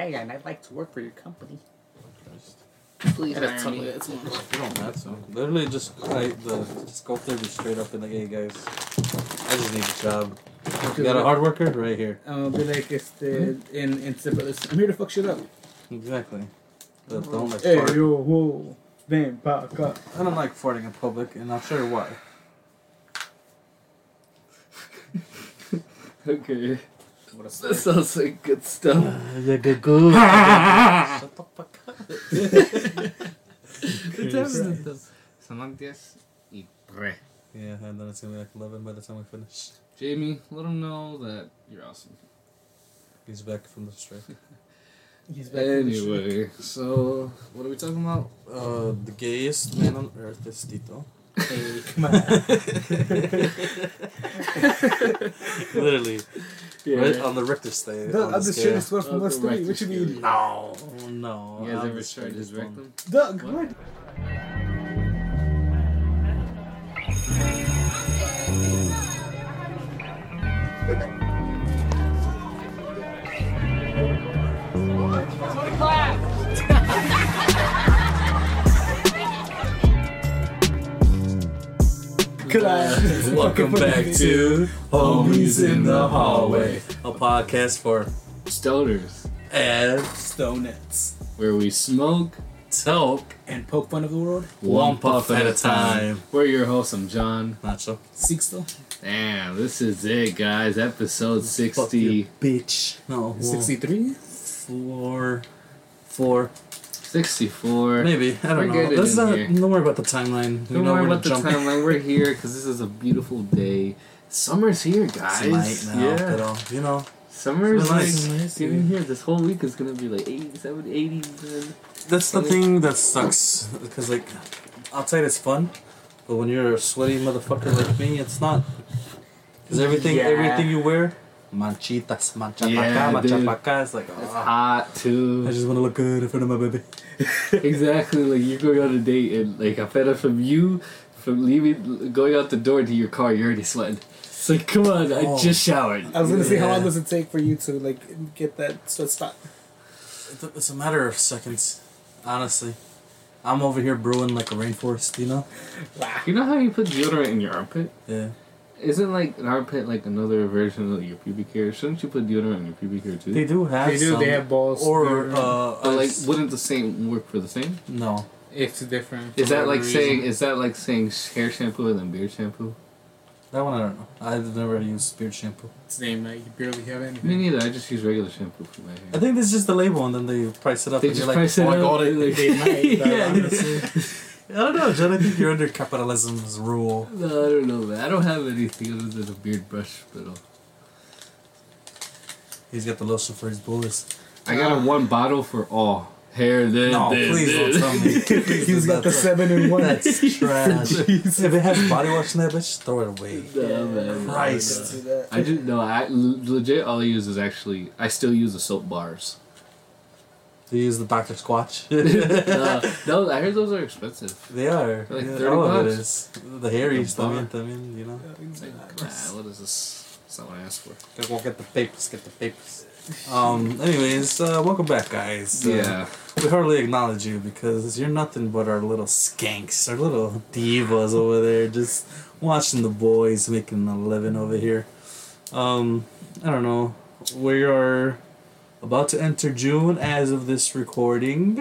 Hey, and I'd like to work for your company. Please hire it's me. something that's. You don't have to. Literally, just like the just go there, be straight up, and like, hey guys, I just need a job. You got a hard worker right here. I'll be like, este, mm-hmm. in, in separate. I'm here to fuck shit up. Exactly. But mm-hmm. don't like Hey, fart. yo, whoa. Ven pa acá. I don't like farting in public, and I'll show you why. Okay. What a That sounds like good stuff. Yeah, good, good. Shut the fuck up. What time is it though? Son las diez y re. Yeah, and then it's gonna be like 11 by the time we finish. Jamie, let him know that you're awesome. He's back from the strike. He's back in the shit. Anyway, so what are we talking about? Uh, the gayest man on earth is Tito. Hey, come on. Literally, right on the Richter scale. The on the other shit is one from Oh, us the three. What you mean? No, oh, no. You guys I'm ever just tried his trying to rectum? Doug, What? What? Class. Welcome back to Homies in the Hallway, a podcast for Stoners, and Stonettes. where we smoke, talk And poke fun of the world. one puff at a time. We're your hosts. I'm John. Nacho. Sixto. Damn, this is it, guys. Episode Fuck you, 60. bitch. No, well, 63? four, four, 64. maybe. I We're don't know. getting Let's not. here. Don't worry about the timeline. Don't know worry we're about the jump- timeline. We're here because this is a beautiful day. Summer's here, guys. now, yeah. uh, you know, Summer's like nice. getting here. This whole week is gonna be like 87, 80. That's the thing that sucks because like outside it's fun, but when you're a sweaty motherfucker like me, it's not. Because everything, Yeah. everything you wear, manchitas, manchapaca, Yeah, dude. manchapaca, it's like It's ah, hot I just want to look good in front of my baby. exactly. Like you're going on a date and like I fed up from you, from leaving, going out the door to your car. You're already sweating. It's like, come on, I Oh. just showered. I was gonna say, how long does it take for you to like get that sweat spot? It's a- It's a matter of seconds, honestly. I'm over here brewing like a rainforest, you know? You know how you put deodorant in your armpit? Yeah. Isn't like an armpit like another version of your pubic hair? Shouldn't you put deodorant in your pubic hair too? They do have They do. some, They have balls. Or, uh, But like, wouldn't the same work for the same? no. it's different. Is that like whatever saying? Is that like saying hair shampoo and then beard shampoo? That one I don't know. I've never used beard shampoo. It's name that you barely have any. Me neither. I just use regular shampoo for my hair. I think this is just the label and then they price it up They and just you're like, price it oh, I up, got it. like- They might. but Yeah. honestly. I don't know, John. I think you're under capitalism's rule. No, I don't know, man. I don't have anything other than a beard brush, but uh, He's got the lotion for his boys. I got a one bottle for all hair. This, No, this, please don't this. tell me. Please He's do got the not. seven in one. That's trash. if it has body wash in that bitch, throw it away. No, man, no, Christ. Do that. I just no. I legit all I use is actually I still use the soap bars. They use the Dr. Squatch. uh, no, I heard those are expensive. they are. Like Yeah, 30 all of it bucks? The hairy The stuff. I mean, you know. It's like, nah, what is this? That's not what I asked for. Gotta go get the papers, get the papers. Um, anyways, uh, welcome back, guys. Uh, Yeah. We hardly acknowledge you because you're nothing but our little skanks, our little divas over there, just watching the boys making a living over here. Um, I don't know. We are about to enter June as of this recording.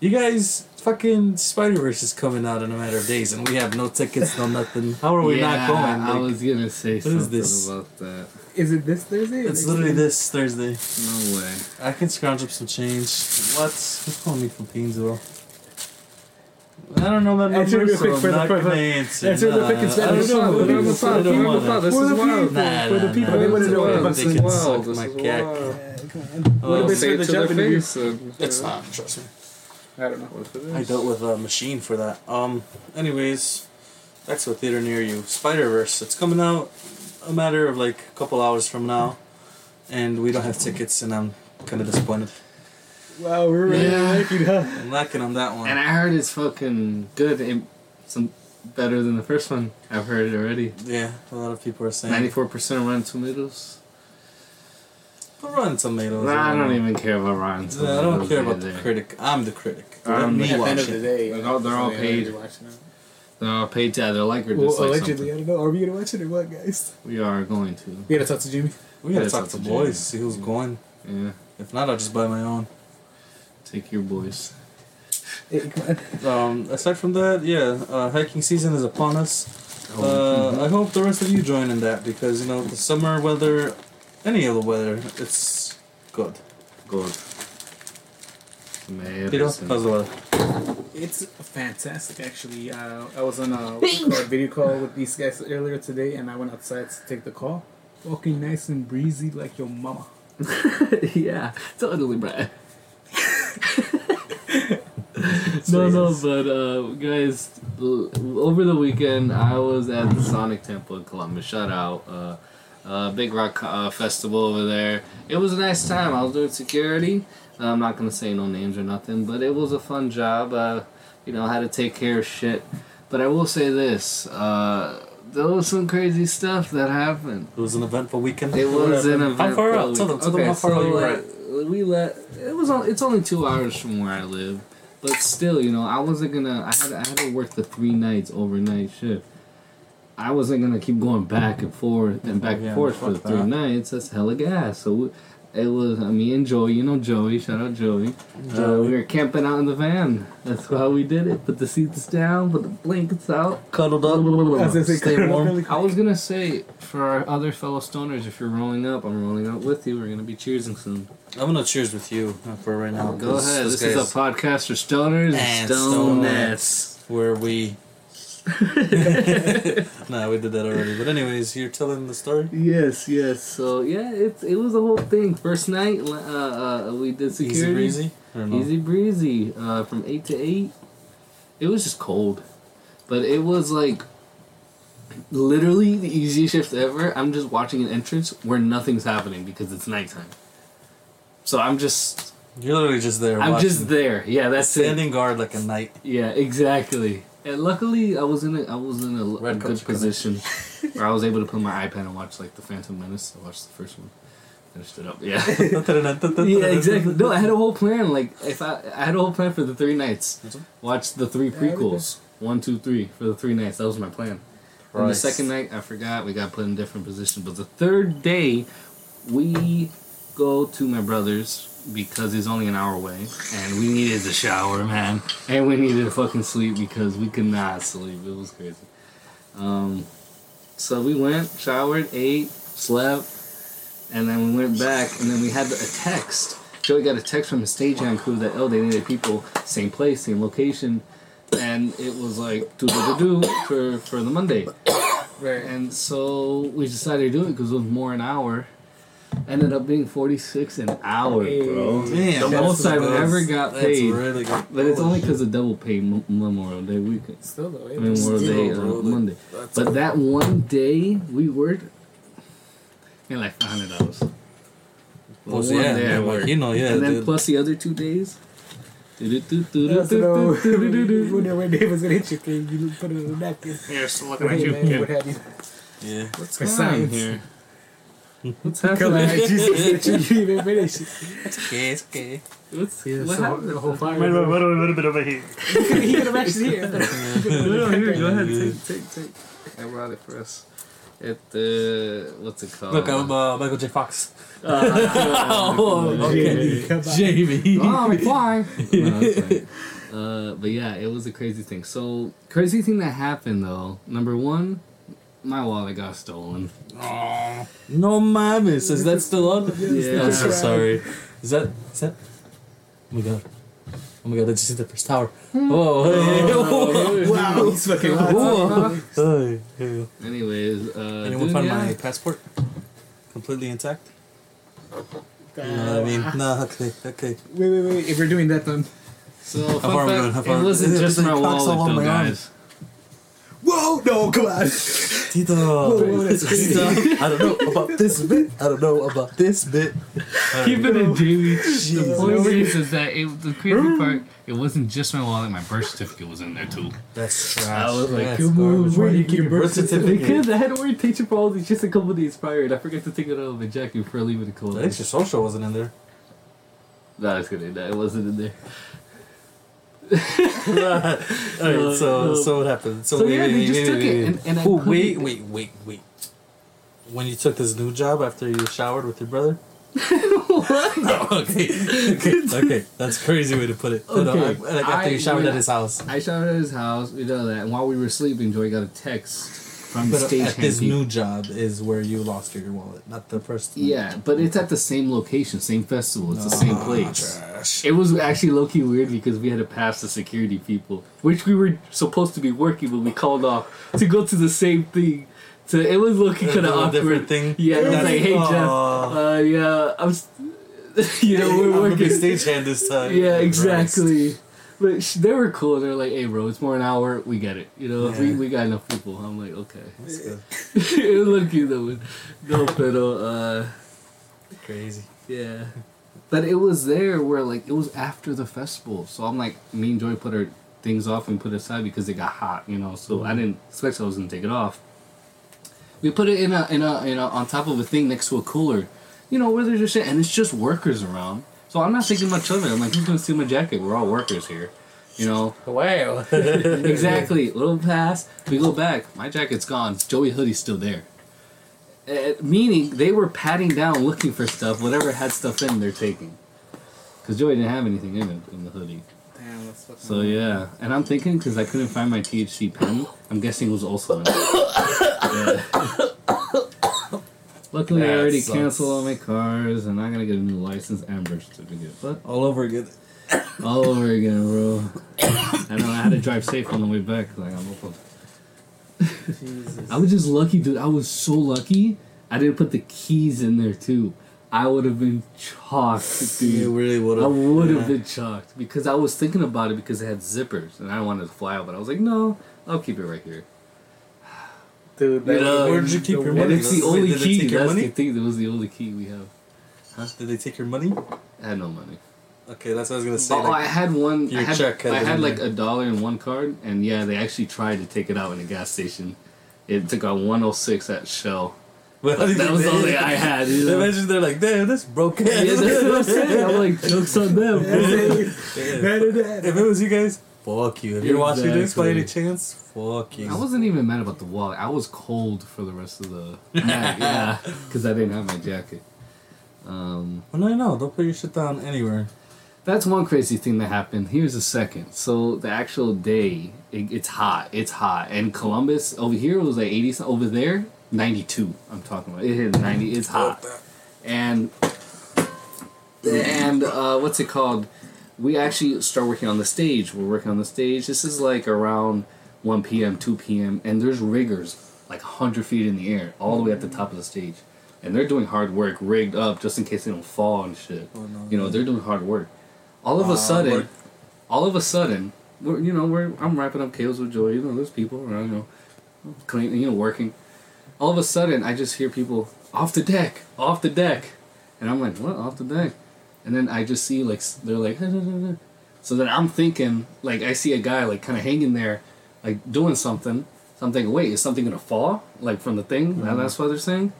You guys, fucking Spider Verse is coming out in a matter of days, and we have no tickets, no nothing. How are we yeah, not going? I was gonna say what is something this? about that. Is it this Thursday? it's literally this Thursday. No way. I can scrounge up some change. What? Who's calling me from Painesville? I don't know that Answer number, real quick so for I'm the- not for the- gonna answer. answer real quick in Nah, Spanish. I don't know. Put it on the I spot, don't put it on the wanna- spot. This is wild. Nah, For the nah, people, nah, they wanna nah, know nah, about they this can is suck This my is cack. wild. Yeah, come on. Oh, What if Say it's for it the to job their face, and- It's not. Trust me. I don't know. What if it I dealt with a machine for that. Um. Anyways, that's a theater near you. Spider Verse. It's coming out a matter of like a couple hours from now, and we don't have tickets, and I'm kind of disappointed. Wow, we're really Yeah. liking huh? I'm lacking on that one. And I heard it's fucking good. It, some better than the first one. I've heard it already. yeah, a lot of people are saying. Ninety four percent on Rotten Tomatoes. Rotten Tomatoes. Nah, I don't even care about Rotten Yeah, I don't care about the critic. I'm the critic. I'm Let me At the watch end of the it. day, They're all- they're all so, yeah, paid. you're watching it. They're all paid to either like or Well, allegedly, something. I don't know. Are we gonna watch it or what, guys? We are going to. We gotta talk to Jimmy. We gotta Yeah, talk to boys, Jay. see who's going. Yeah. If not, I'll just buy my own. Take your boys. Hey. Um, aside from that, yeah, uh, hiking season is upon us. Oh, Uh, mhm. I hope the rest of you join in that because you know the summer weather, any of the weather, it's good. Good. Tito, how's the weather? It's fantastic, actually. Uh, I was on a, what's it called, video call with these guys earlier today, and I went outside to take the call. Walking nice and breezy like your mama. yeah, totally, Brad. no, no, but uh, guys, l- over the weekend I was at the Sonic Temple in Columbus. Shout out, uh, uh, Big Rock uh, Festival over there. It was a nice time. I was doing security. Uh, I'm not gonna say no names or nothing, but it was a fun job. Uh, you know, I had to take care of shit. But I will say this: uh, there was some crazy stuff that happened. It was an eventful weekend. It was an event. How far out? Tell them, tell them how far out you were. We let it was. on- It's only two hours from where I live, but still, you know, I wasn't gonna. I had. I had to work the three nights overnight shift. I wasn't gonna keep going back and forth and back Yeah, and forth for three that. nights. That's hella gas. So we- it was uh, me and Joey. You know Joey. Shout out Joey. Uh, we were camping out in the van. That's how we did it. Put the seats down. Put the blankets out. Cuddled up. I was gonna say, Stay warm. really I was gonna say for our other fellow stoners, if you're rolling up, I'm rolling up with you. We're gonna be cheersing soon. I'm gonna cheers with you uh, for right now. Go ahead. This guy's- is a podcast for stoners and And stonettes. where we. nah, we did that already. But anyways, you're telling the story. Yes, yes. So yeah, it it was a whole thing. First night, uh, uh, we did security. Easy breezy. No? Easy breezy. Uh, from eight to eight. It was just cold, but it was like literally the easiest shift ever. I'm just watching an entrance where nothing's happening because it's nighttime. So I'm just You're literally just there. I'm watching. just there. Yeah, that's it. standing guard like a knight. Yeah, exactly. And luckily, I was in a I was in a, a Red good position where I was able to put my iPad and watch like the Phantom Menace. I watched the first one, finished it up. Yeah. yeah, exactly. No, I had a whole plan. Like if I I had a whole plan for the three nights. Watch the three prequels. One, two, three for the three nights. That was my plan. And the second night, I forgot. We got put in different positions. But the third day, we go to my brother's because he's only an hour away, and we needed a shower, man, and we needed to fucking sleep because we could not sleep. It was crazy. Um, so we went, showered, ate, slept, and then we went back, and then we had a text. Joey got a text from the stage hand crew that oh they needed people, same place, same location, and it was like do do do do for for the Monday. Right. And so we decided to do it because it was more an hour. Ended up being 46 an hour, bro. Damn, the most I've that's- ever got that's paid. really good. But it's only because of double pay M- Memorial Day weekend. Still though, I mean, Memorial still- Day uh, like, Monday. that's But that one day we worked, yeah, like five hundred dollars. Well, yeah, man, like, you know, yeah, and then dude. plus the other two days. That's when their when was gonna hit you, thing, you put it on a napkin. Here's Hey, man, what have you? Yeah. What's going on here? What's Come on, happening? Jesus, you didn't even finish. It's okay. It's okay. What's, Yeah, what so happened? the whole fire. Wait, wait, wait, a little bit over here. he could have actually here. No, no, here, go ahead, take, take, take. I brought it for us. It, uh, what's it called? Look, I'm uh, Michael J. Fox. oh, okay. Come on. JV. Oh, I'm flying. no, that's fine. Uh, but yeah, it was a crazy thing. So crazy thing that happened though. Number one, my wallet got stolen. No mames. Is that still on? Yeah. I'm so sorry. Is that? Is that? Oh my god. Oh my god! Did you see the first tower? Whoa! Hey, whoa. Wow, he's fucking Whoa. Hey, hey. Anyways, uh, Anyone find yeah. my passport? Completely intact? Uh, You know what I mean? No, okay, okay. Wait, wait, wait. If we're doing that, then. So How fun far are we fact, going? How far- it wasn't just is it my clocks wallet though, guys. Whoa! No, come on. Tito, whoa, that's crazy. Tito, I don't know about this bit. I don't know about this bit. Keep it in Jamie. The point is, is that it, the crazy part, it wasn't just my wallet, my birth certificate was in there too. That's trash. I was like, That's come on, garbage. Where where you you keep your birth certificate? Because I had orientation for all these just a couple days prior, and I forgot to take it out of my jacket before leaving the At cold. least your social wasn't in there. No, I was kidding. That wasn't in there. Alright, so so what happened? So, So, wait, yeah, wait, they wait, just wait, took wait, it, wait. and- and I Oh, couldn't- wait, wait, wait, wait. When you took this new job after you showered with your brother? what? No, okay, okay, okay. That's a crazy way to put it. No, no, uh, Okay, I- like after I- you showered at his house. I showered at his house, you know that, and while we were sleeping, Joey got a text from the But stage at this hand new job is where you lost your wallet, not the first. one. Yeah, but it's at the same location, same festival, it's the same Ah, place. trash. It was actually low key weird because we had to pass the security people, which we were supposed to be working, but we called off to go to the same thing. So it was looking kind of A awkward. different thing. Yeah, it was like, hey Jeff, uh, yeah, I'm, s- you know, we're I'm gonna be working. stagehand this time. Yeah, Christ. But they were cool. They're like, "Hey, bro, it's more an hour. We get it. You know, we, Yeah. we got enough people." I'm like, "Okay." It was lucky though. No, pero uh, Crazy. yeah. But it was there where like it was after the festival, so I'm like, me and Joey put our things off and put it aside because it got hot, you know. So I didn't expect I was gonna take it off. We put it in a in a in a on top of a thing next to a cooler, you know, where there's just shit, and it's just workers around. So I'm not thinking much of it. I'm like, who's gonna steal my jacket? We're all workers here, you know. Wow. exactly. Little pass. We go back. My jacket's gone. Joey hoodie's still there. Uh, meaning they were patting down looking for stuff. Whatever had stuff in, they're taking. Because Joey didn't have anything in it in the hoodie. Damn, that's fucking. So yeah, and I'm thinking because I couldn't find my THC pen, I'm guessing it was also in it. Yeah. Luckily, I already sucks. canceled all my cars, and I'm gonna get a new license and birth certificate. But All over again. all over again, bro. I know I had to drive safe on the way back. Like I'm open. Jesus. I was just lucky, dude. I was so lucky. I didn't put the keys in there too. I would have been chalked, dude. You really would I would have been chalked because I was thinking about it because it had zippers and I wanted to fly out, but I was like, no, I'll keep it right here. Dude, You know, Where did you keep your And money? it's the only did they key. take your That's money? the thing. That was the only key we have. Did they take your money? I had no money. Okay, that's what I was gonna say. Oh, I had one. your I had, check had I had like there. a dollar in one card, and yeah, they actually tried to take it out in a gas station. It took out 106 at Shell. well, That was all that I had. You know? Imagine they're like, damn, that's broken. Yeah, that's what I'm saying. I'm like, jokes on them. if it was you guys, fuck you. If you're watching this by any chance, fuck you. I wasn't even mad about the wallet. I was cold for the rest of the night. Yeah, because I didn't have my jacket. Um, Well, no, no, don't put your shit down anywhere. that's one crazy thing that happened. Here's a second. So the actual day, it, it's hot. It's hot. And Columbus over here it was like 80. some- Over there, 92. I'm talking about. It hit 90. It's hot. And and uh, what's it called? We actually start working on the stage. We're working on the stage. This is like around 1 p.m., 2 p.m., and there's riggers like 100 feet in the air, all the way at the top of the stage. And they're doing hard work, rigged up just in case they don't fall and shit. Oh, no. You know, they're doing hard work. All of a sudden, work. all of a sudden, we're, you know, we're I'm wrapping up KOs with joy. You know, there's people around, you know, clean, you know, working. All of a sudden, I just hear people off the deck, off the deck, and I'm like, what, off the deck? And then I just see like they're like, so then I'm thinking like I see a guy like kind of hanging there, like doing something. So I'm thinking, wait, is something gonna fall like from the thing? That- That's what they're saying.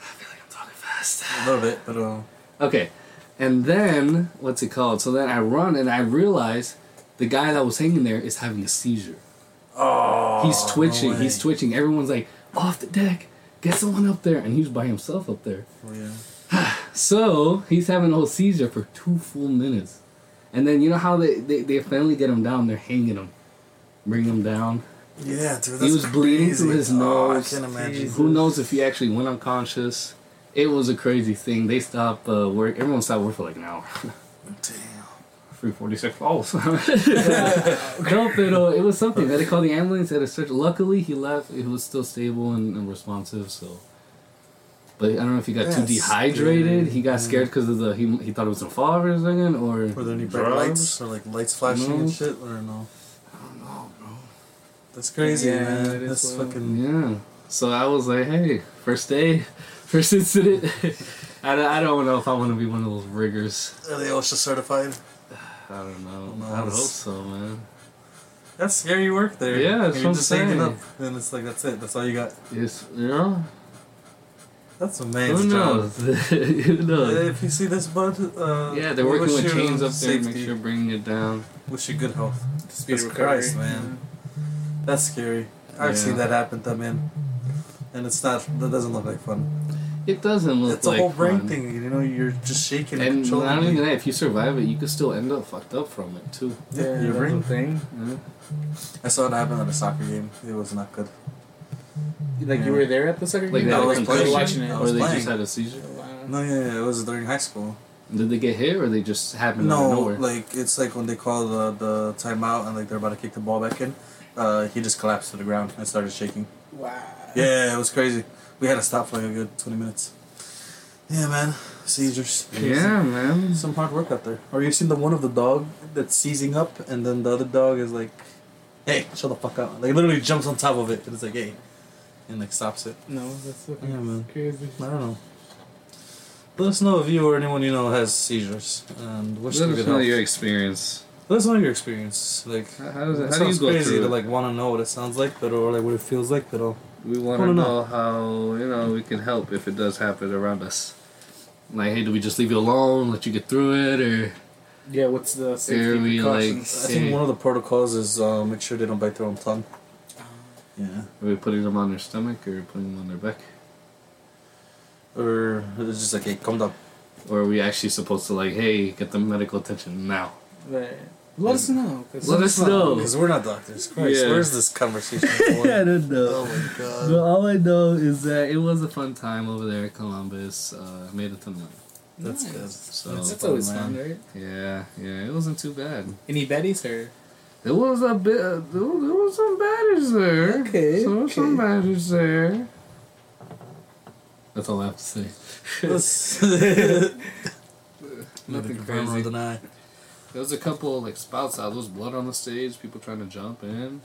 I feel like I'm talking fast. A little bit, but uh, Okay. And then, what's it called? So then I run and I realize the guy that was hanging there is having a seizure. oh, He's twitching. no he's twitching. Everyone's like, off the deck. Get someone up there. And he's by himself up there. Oh, yeah. So he's having a whole seizure for two full minutes. And then, you know how they, they, they finally get him down? They're hanging him. Bring him down. Yeah, dude. That's He was bleeding through crazy. his Oh, I nose. can't imagine. Who knows if he actually went unconscious? It was a crazy thing. They stopped uh, work. Everyone stopped work for like an hour. Damn. Three forty six falls. no, pero it was something. They had to call the ambulance. They had to search. Luckily, he left. He was still stable and, and responsive. So, but I don't know if he got too dehydrated. scary. He got scared because of the he, he thought it was gonna fall for a second, or Were there any bright drugs. lights or like lights flashing No. and shit, or no? I don't know, bro. That's crazy, Yeah, man. That's wild. fucking. Yeah. So I was like, hey, first day, first incident. I, don't- I don't know if I want to be one of those riggers. Are they OSHA certified? I don't know. Who I hope so, man. That's scary work there. Yeah, that's And what I'm you're just hanging saying. up, and it's like that's it. That's all you got. It's, you know, That's a man's who knows? who knows? if you see this, bud, uh, Yeah, they're working with chains up there to make safety. sure bringing it down. Wish you good health. Speed Jesus of recovery. Christ, man. That's scary. I've Yeah. seen that happen to men, and it's not. That doesn't look like fun. It doesn't look like It's like a whole brain fun. thing. You know, you're just shaking and, And controlling. not only it. that, if you survive it, you could still end up fucked up from it too. Yeah, Yeah, your that's brain. thing. Yeah. I saw it happen at a soccer game. It was not good. Like Yeah. you were there at the second Like game? they I was concussion, playing. watching it. I or they playing. just had a seizure. No, yeah, yeah, it was during high school. Did they get hit, or they just happened out of No, like it's like when they call the the timeout and like they're about to kick the ball back in. Uh, he just collapsed to the ground and started shaking. Wow. Yeah, it was crazy. We had to stop for like a good twenty minutes. Yeah, man, seizures. yeah, man. some hard work out there. Or you seen the one of the dog that's seizing up, and then the other dog is like, "Hey, shut the fuck up!" Like literally jumps on top of it, and it's like, "Hey," and like stops it. No, that's fucking Yeah, man. crazy. I don't know. Let us know if you or anyone you know has seizures, and wish Let them us know health. your experience. Let us know your experience. Like, How, how, does it, it how do you sounds go crazy to it? like want to know what it sounds like, but or like what it feels like, but all. We want to know know. how you know we can help if it does happen around us. Like, hey, do we just leave you alone, let you get through it, or Yeah, what's the safety we, like. I think one of the protocols is uh, make sure they don't bite their own tongue. Yeah. are we putting them on their stomach or putting them on their back? Or it's just like, hey, calm down. Or are we actually supposed to like, hey, get the medical attention now? Right. Let us know. 'cause Let us know. Because we're not doctors. Christ, Yeah. where's this conversation going? I going? don't know. oh my god. Well, all I know is that it was a fun time over there at Columbus. Uh, made a ton of money. That's Nice. good. So That's That's fun, always fun, right? yeah, yeah, it wasn't too bad. Any betties or? There was a bit. Uh, there, was, some batters there. Okay, There was some okay. batters there. That's all I have to say. Let's- Nothing confirm or crazy. deny. There was a couple like spouts out. There was blood on the stage. People trying to jump in.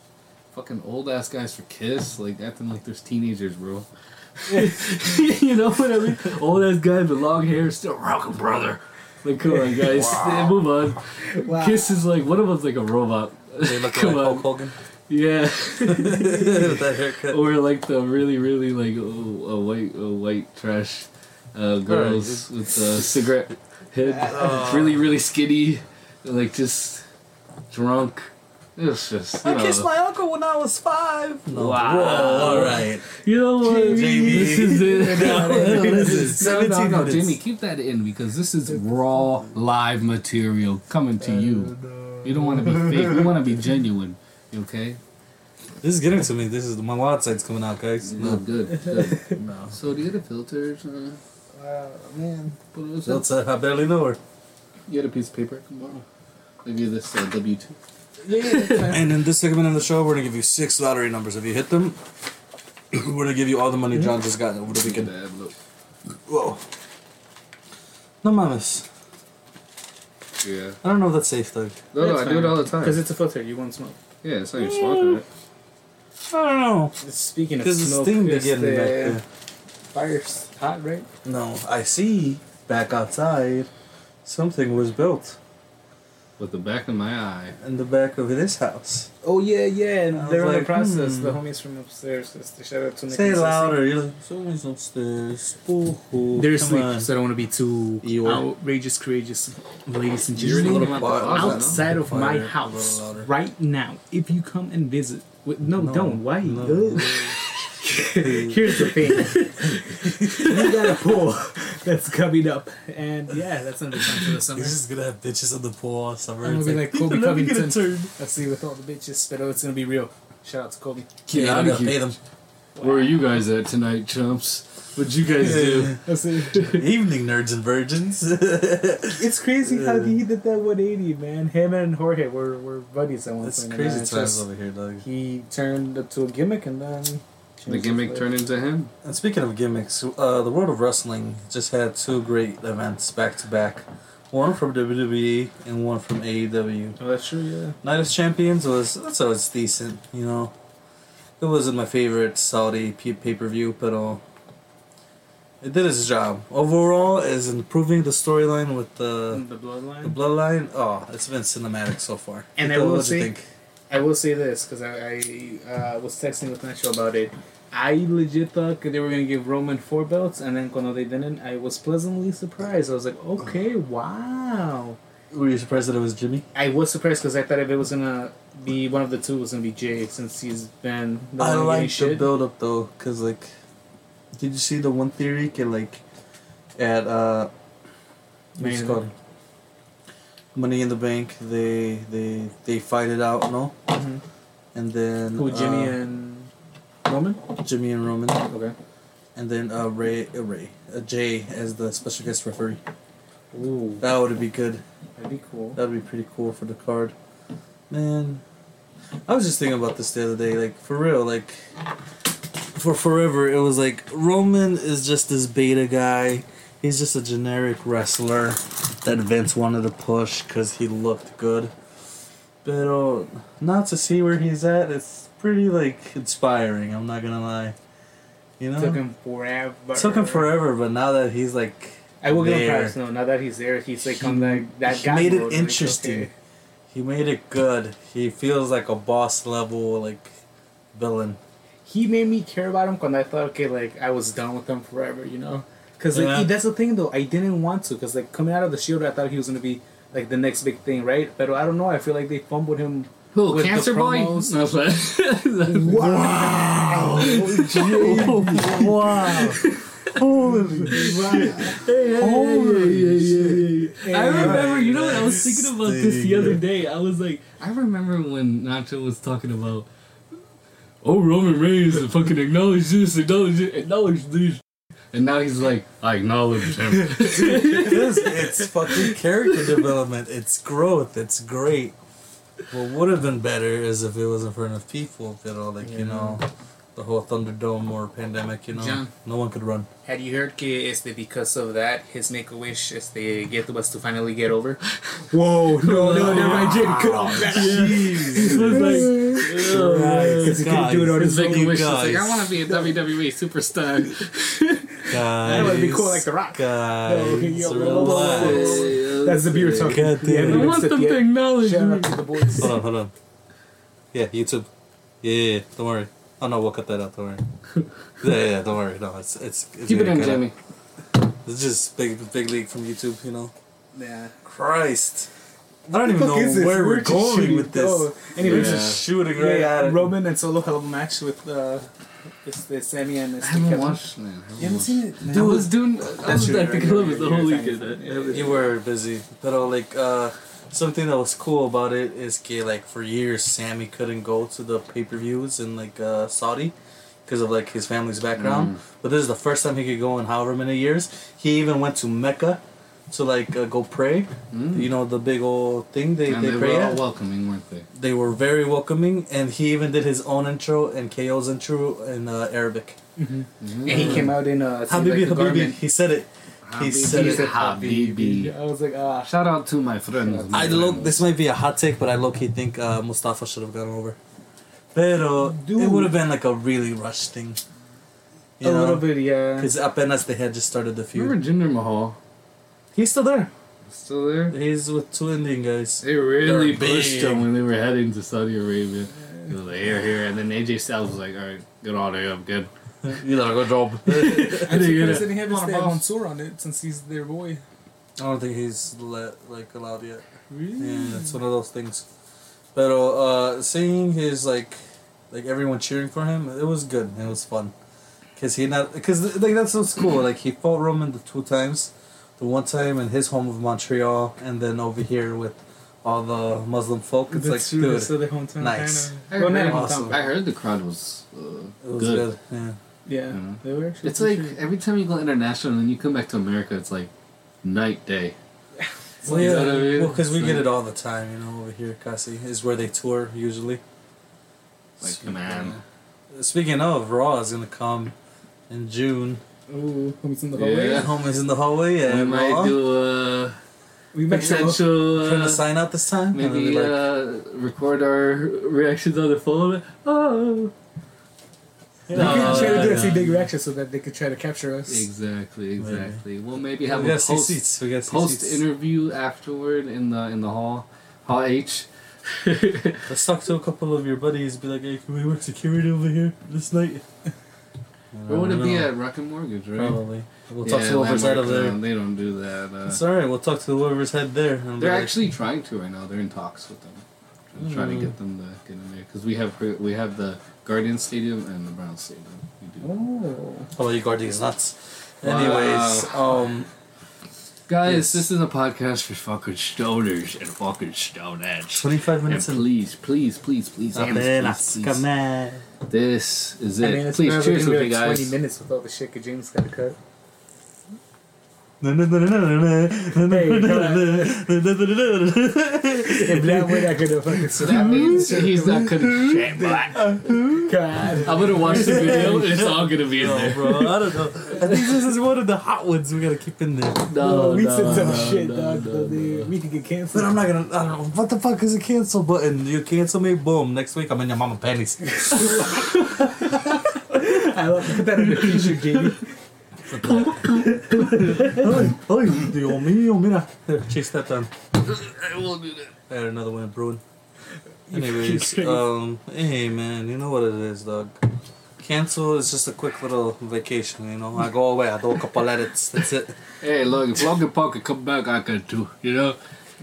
Fucking old ass guys for Kiss, like acting like there's teenagers, bro. you know what I mean? Old ass guy with long hair, still rocking, brother. Like, come on, guys, move on. Wow. Kiss is like one of them's like a robot. They look like Hulk Hogan. Yeah. With that haircut. or like the really, really like oh, a white, a white trash uh, girls with a cigarette head, Oh. really, really skinny, like just drunk. It was just. I know, kissed my uncle when I was five. Wow. Whoa, all right. You know what? Jamie. This is it. No, no, no, this is no, no, no. Jamie, keep that in because this is raw live material coming to you. You don't want to be fake. You want to be genuine. You okay? This is getting to me. This is my wild side's coming out, guys. No, good. good. No. So do you get a filters? Uh, Wow, man. put those That's, uh, I barely know her. You get a piece of paper. Come on. I'll give you this uh, W two. Yeah, yeah, that's fine. And in this segment of the show, we're gonna give you six lottery numbers. If you hit them, we're gonna give you all the money John just got over the weekend. Whoa. No mames. Yeah. I don't know if that's safe, though. No, no, I do it all the time. Because it's a filter. You won't smoke. yeah, it's not your smoking mm. it. I don't know. Speaking of Because this smoke, thing it's be getting the back there. fire's hot, right? No, I see back outside something was built With the back of my eye. in the back of this house. Oh yeah, yeah. And they're in the process. hmm. The homies from upstairs. Just to shout out to Nick Say and it Ceci. louder. You're like, someone's upstairs. Ooh, They're asleep, so I don't want to be too Eeyore. outrageous, courageous, ladies and gentlemen. came out quiet. the closet. Outside of my house louder. right now, if you come and visit, with, no, No, don't. Why? no. Here's the thing. you got a pool that's coming up, and yeah, that's gonna be fun for the summer. You're just gonna have bitches on the pool all summer. I'm gonna It's be like "People, Kobe get a Covington. turn." Let's see with all the bitches, but oh, it's gonna be real. Shout out to Kobe. Get Yeah, out of here. pay them. Where are you guys at tonight, chumps? What'd you guys do? Let's see. Evening, nerds and virgins. It's crazy how he did that 180, man. Him and Jorge were, were buddies at one It's point. crazy uh, times over here, Doug. He turned it to a gimmick and then. The gimmick his turned into him. And speaking of gimmicks, uh, the world of wrestling just had two great events back to back. One from WWE and one from AEW. Oh, that's true, yeah. Night of Champions was that's always decent, you know. it wasn't my favorite Saudi pay per view, but uh, it did its job. Overall, is improving the storyline with the the bloodline. the bloodline. Oh, it's been cinematic so far. And What I will do you say- I will say this because I, I uh, was texting with Nacho about it. I legit thought they were gonna give Roman four belts, and then when they didn't, I was pleasantly surprised. I was like, okay, wow. Were you surprised that it was Jimmy? I was surprised because I thought if it was gonna be one of the two, it was gonna be Jey since he's been the I like the shit. build up though, cause like, did you see the one theory? Can like, at uh, what's called? Money in the Bank. They they they fight it out, no, Mhm. and then Who Jimmy uh, and Roman? Jimmy and Roman, Okay. and then uh Ray uh, Ray uh, Jey as the special guest referee. Ooh, That would be good. that'd be cool. That'd be pretty cool for the card. Man, I was just thinking about this the other day. Like for real, like for forever, it was like Roman is just this beta guy. He's just a generic wrestler that Vince wanted to push because he looked good. But uh, not to see where he's at, it's pretty like inspiring. I'm not gonna lie. You know, Took him forever. took him forever, but now that he's like I will give him there. props. No, now that he's there, he's like He- on that that he guy made it mode, like, interesting. okay. He made it good. He feels like a boss level like villain. He made me care about him when I thought, okay, like I was done with him forever, you know. Because like, Yeah. he- that's the thing though. I didn't want to, because like coming out of the Shield, I thought he was gonna be like the next big thing, right? But I don't know. I feel like they fumbled him. Who? With the Cancer boy? promos. No, but Wow! wow. Holy I remember, you know what? I was thinking about this the other day. I was like, I remember when Nacho was talking about, oh, Roman Reigns fucking acknowledge this, acknowledge it, acknowledge this. And now he's like, I acknowledge him. Because it's fucking character development. It's growth. It's great. What would have been better is if it was in front of people, you know, like, you know, the whole Thunderdome or pandemic, you know. John. No one could run. Had you heard que este because of that his make a wish este get was to finally get over? Whoa! No, no, no, right, Jay, cut off that. It was like, Because he couldn't do it on his his making you wish was like. I want to be a WWE superstar. Guys. would be cool like The Rock. Guys, Yo, yo, relax. That's the beer talking. God damn We I want them to acknowledge me. the boys. Hold on, hold on. Yeah, YouTube. Yeah, yeah, yeah, don't worry. Oh no, we'll cut that out. Don't worry. Yeah, yeah, yeah, don't worry. No, it's it's. it's Keep it gonna in, cut out. Jimmy. It's just big, big league from YouTube. You know. Yeah. Christ. I don't even know is this? where we're going shooting. with this. Oh, We're just shooting yeah, right yeah, at it. Roman and Solo have a match with uh, this, this Sami and this I haven't Kevin. watched, man. I You haven't seen it? Dude, I was doing. I That's was true, at the right, club the whole weekend. fine. You were busy, but uh, like uh, something that was cool about it is que like for years Sami couldn't go to the pay per views in like uh, Saudi because of like his family's background. But this is the first time he could go in however many years. He even went to Mecca to like uh, go pray. Mm. You know the big old thing they, and they, they pray were all at. welcoming, weren't they? They were very welcoming, and he even did his own intro and KO's intro in uh, Arabic. And he came out in uh, Habibi, like a Habibi. garment. He said it. He said He it. said Habibi. I was like, ah. Shout out to my friends. I look. This might be a hot take, but I look. He think uh, Mustafa should have gone over. Pero Dude. it would have been like a really rushed thing. You a know? little bit, yeah. Because apenas they had just started the feud. Remember Jinder Mahal? He's still there. Still there? He's with two Indian guys. They really They're pushed big. him when they were heading to Saudi Arabia. He was like, here, here. And then AJ Styles was like, all right, get on of here. I'm good. you know, good job. I'm Yeah. surprised they didn't have his Come on, dad boss. Mansoor on it since he's their boy. I don't think he's let like allowed yet. Really? Yeah, it's one of those things. But uh, seeing his like, like everyone cheering for him, it was good. It was fun. Cause he not, cause like that's what's cool. Like he fought Roman the two times, the one time in his home of Montreal, and then over here with all the Muslim folk. It's like, true. dude, That's still their hometown. nice. I heard- hometown, awesome. but- I heard the crowd was uh, it was good. good. Yeah. Yeah, Mhm. they were actually. It's like pretty- every time you go international and then you come back to America, it's like night day. Well, yeah. know I mean? Well, because we It's get it all the time, you know, over here, Kasi is where they tour usually. Like, So, man. Speaking of, Raw is gonna come in June. Ooh, homies in the hallway. Yeah, homies in the hallway. Yeah, we And might Raw. do a We might show up. potential. Trying to Uh, sign out this time. And maybe be like, uh, record our reactions on the phone. Oh, We No, can try to do no, a see no. big reactions so that they could try to capture us. Exactly, exactly. We'll maybe have we a post, seats. We got post seats. interview afterward in the in the hall, hall H. Let's talk to a couple of your buddies. Be like, hey, can we work security over here this night? Where would it be at? at Rocket Mortgage, right? Probably. We'll talk to whoever's head of there. they don't do that. Uh, It's alright. We'll talk to whoever's head there. and they're like, actually trying to right now. They're in talks with them, Trying- trying to Mm. get them to get in there because we have we have the Guardian Stadium and the Brown Stadium. We do. Oh. How about you, Guardians nuts? Wow. Anyways, um, Guys, Yes. this is a podcast for fucking stoners and fucking stoneheads. twenty-five minutes in. please, please, please, please, please, Apenas, please, come on. This is I it. mean, please, cheers with me, like 20 minutes with all the shit that James got to cut. If that way, I could have fucking So that means he's not gonna shit, but God. I'm gonna watch the video. It's all gonna be in No, there. bro, I don't know. I think this is one of the hot ones we gotta keep in there. No, we no, said some no, shit, no, dog. no, no. We could get canceled. But. I'm not gonna. I don't know. What the fuck is a cancel button? You cancel me, boom. Next week I'm in your mama panties. I love put that in the t-shirt, JD. Ay, ay, Dios mío, mira. There, chase that down. I will do that. I had another one brewing. Anyways, um, hey man, you know what it is, dog. Cancel is just a quick little vacation, you know. I go away, I do a couple edits, that's it. Hey, look, if Logan Paul could come back, I could too. You know.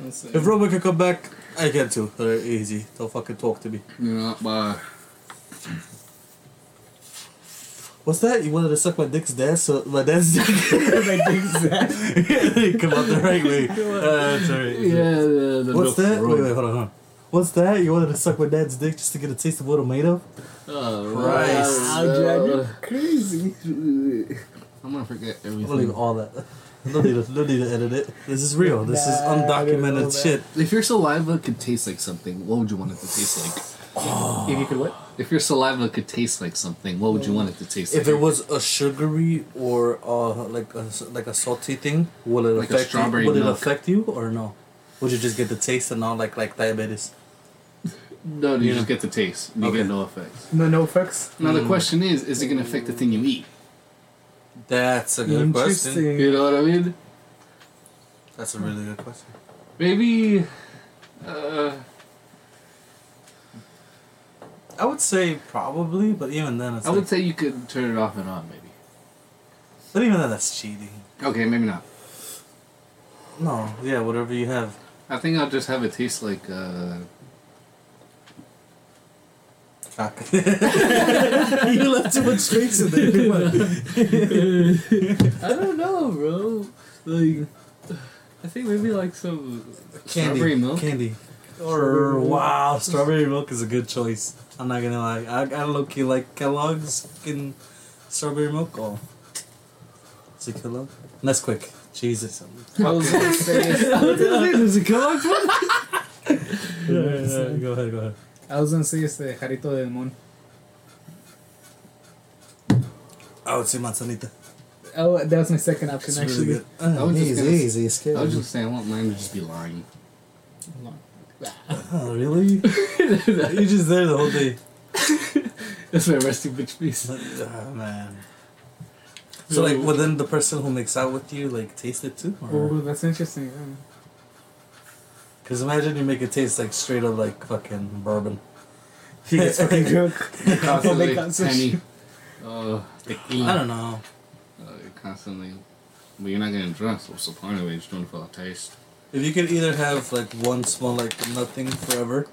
If Robert can come back, I can too. They're easy. Don't fucking talk to me. You know, but What's that? You wanted to suck my dick's dad, so my dad's dick. Like, exactly. come out the right way. Uh, alright. yeah, the, the What's that? Wait, wait, hold on, hold on. What's that? You wanted to suck my dad's dick just to get a taste of what I'm made of? Oh, Christ. Wow, Jack, you're crazy. I'm gonna forget I'm gonna leave everything. all that. No need, to, no need to edit it. This is real. This is Nah, I didn't know undocumented that. shit. If your saliva could taste like something, what would you want it to taste like? If you could what? If your saliva could taste like something, what would you want it to taste If like? If it was a sugary or uh like a like a salty thing, will it Like a affect strawberry you? Would it affect you or no? Would you just get the taste and not like like diabetes? no, you Yeah. just get the taste. You Okay. get no effects. No, no effects. Now Hmm. the question is, is it gonna affect the thing you eat? That's a good question. You know what I mean? That's a really good question. Maybe. Uh, I would say probably, but even then, it's I would like, say you could turn it off and on, maybe. but even then, that's cheating. Okay, maybe not. No, yeah, whatever you have. I think I'll just have it taste like. Uh, Cock. you left too much space in there. Come on. I don't know, bro. Like, I think maybe like some Candy. strawberry milk. Candy. Or wow, strawberry milk is a good choice. I'm not gonna lie. I I low key like Kellogg's fucking strawberry milk. Oh, is it Kellogg? That's quick. Jesus. I was gonna say, Is it Kellogg's one? yeah, yeah, yeah, go ahead, go ahead. I was gonna say it's the Jarito del Mon. I would say manzanita. Oh, that was my second option It's actually. really good. Uh, I was just easy, gonna- easy. I was just saying, I want mine to just be lying. Oh, really? You're just there the whole day. That's my resting bitch face. Oh, man. So like, well, then the person who makes out with you like taste it too, Oh, that's interesting. yeah. because imagine you make it taste like straight up like fucking bourbon. He gets fucking drunk. Constantly, They got some uh, tequila. I don't know. Uh, constantly, but you're not getting drunk, so what's the point of it? You're just doing it for the taste. If you could either have like one smell like nothing forever,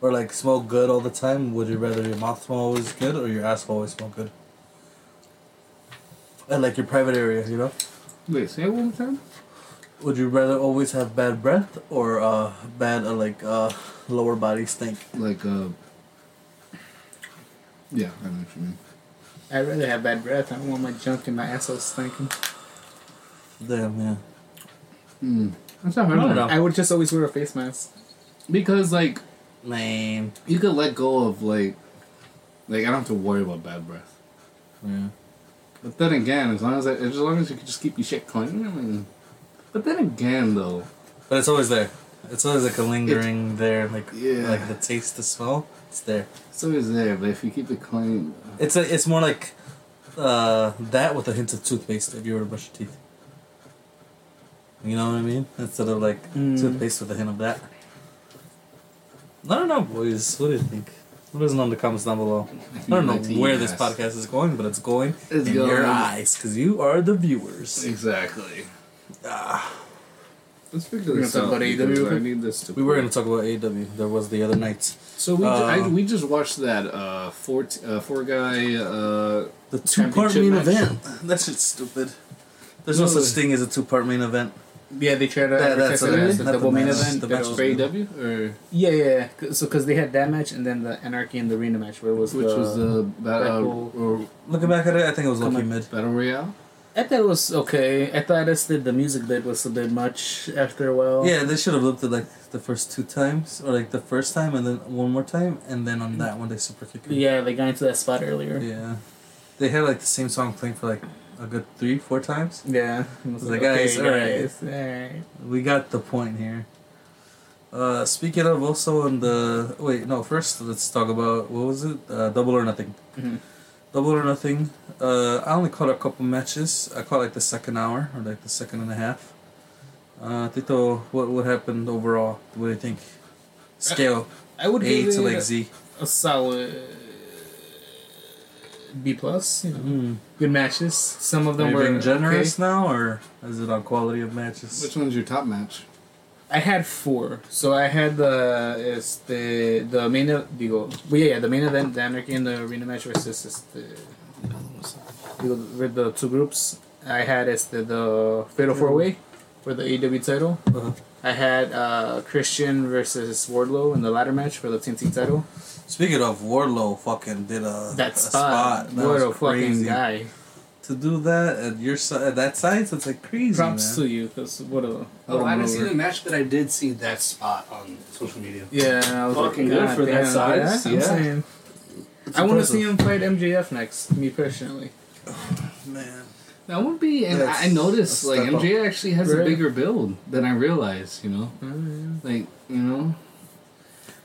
or like smell good all the time, would you rather your mouth smell always good or your ass always smell good? And like your private area, you know? Wait, say it one more time. Would you rather always have bad breath or uh bad uh, like uh lower body stink? Like, uh, yeah, I know what you mean. I'd rather have bad breath. I don't want my junk and my asshole stinking. Damn, yeah. Hmm. That's not I don't hard. know. I would just always wear a face mask. Because like Man. you could let go of like, like I don't have to worry about bad breath. Yeah. But then again, as long as I, as long as you can just keep your shit clean. I mean, but then again, though, But it's always there. It's always like a lingering there, like Yeah. like the taste, the smell. It's there. It's always there, but if you keep it clean, It's a, it's more like uh, that with a hint of toothpaste if you were to brush your teeth. You know what I mean? Instead of like Mm. toothpaste with a hint of that. I don't know, boys. What do you think? Let us know in the comments down below. I don't know like to eat where this podcast is going, but it's going It's in your eyes because you are the viewers. Exactly. Ah, Let's figure this gonna talk out. about AEW I need this to. we were gonna talk about AEW. There was the other night. So we, ju- Uh, I, we just watched that uh, four t- uh, four guy. Uh, The two part main match. event. That shit's stupid. There's no No, such thing as a two part main event. Yeah, they tried to That- advertise that's it what as is, a not the double main match. event. The match was for AEW or Yeah, yeah, yeah. So because they had that match and then the Anarchy and the Arena match, where it was which the, was the ba- Red uh, or Looking back at it, I think it was Come lucky mid. battle royale. I thought it was okay. I thought this did the music bit was a bit much after a while. Yeah, they should have looked at like the first two times, or like the first time and then one more time, and then on that one they super kick it. Yeah, they got into that spot earlier. Yeah. They had like the same song playing for like a good three, four times. Yeah. It was Like, guys, alright. guys, alright. We got the point here. Uh, speaking of also on the wait no first let's talk about what was it uh, double or nothing Mhm. double or nothing uh, I only caught a couple matches I caught like the second hour or like the second and a half uh, Tito what what happened overall what do you think scale I would A give to like Z a solid B plus. You know, mm. good matches. Some of Are them you were being generous okay. now or is it on quality of matches Which one's your top match? I had four. So I had the is the the main ev- digo, well, yeah, yeah, the main event, the Anarchy and the Arena match versus is the digo, with the two groups. I had is the the Fatal Four Way for the AEW title. uh-huh. I had uh, Christian versus Wardlow in the ladder match for the TNT title. speaking of Wardlow, fucking did a, That a spot, That what was a fucking crazy. guy! to do that at your at that size it's like crazy Props man. to you, cause what a what Oh, a I didn't see the match, but I did see that spot on social media. Yeah, I was Fucking like, good God for that damn, size, I'm yeah. saying. I want to see him fight MJF next. Me personally. Oh, man That would be, and That's I noticed like step up. MJ actually has a bigger build than I realized. You know, Mm. like you know,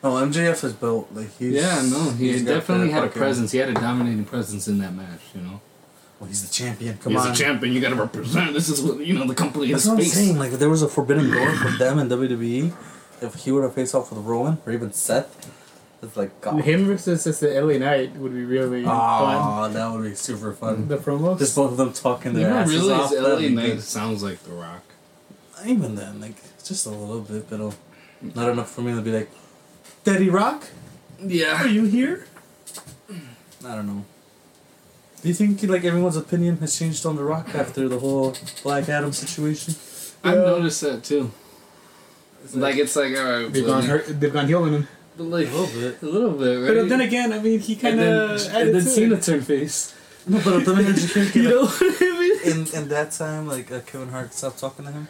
Oh, MJF is built like he's. yeah, no, he he's definitely had a fucking- presence. He had a dominating presence in that match. You know, Well, he's the champion. Come on. he's on. a champion. You got to represent. This is what you know. The company That's is what I'm saying. Like, if there was a forbidden door for them in WWE, if he were to face off with Roman or even Seth, it's like God. Him versus just the LA Knight would be really ah, fun. Oh, that would be super fun. fun. The promos. Just both of them talking You their don't asses realize off. that'd LA Knight good. sounds like The Rock. Even then, like just a little bit, but not enough for me to be like, Daddy Rock, Yeah. are you here? I don't know. Do you think like everyone's opinion has changed on The Rock after the whole Black Adam situation? I've Yeah. noticed that too. Like it's like all right, They've gone hurt. They've gone heeling him. But like A little bit. a little bit, right? But then again, I mean, he kind and then, of and added then to Cena it. turned face. No, but the minute you think, You know what I mean? in in that time, like uh, Kevin Hart stopped talking to him,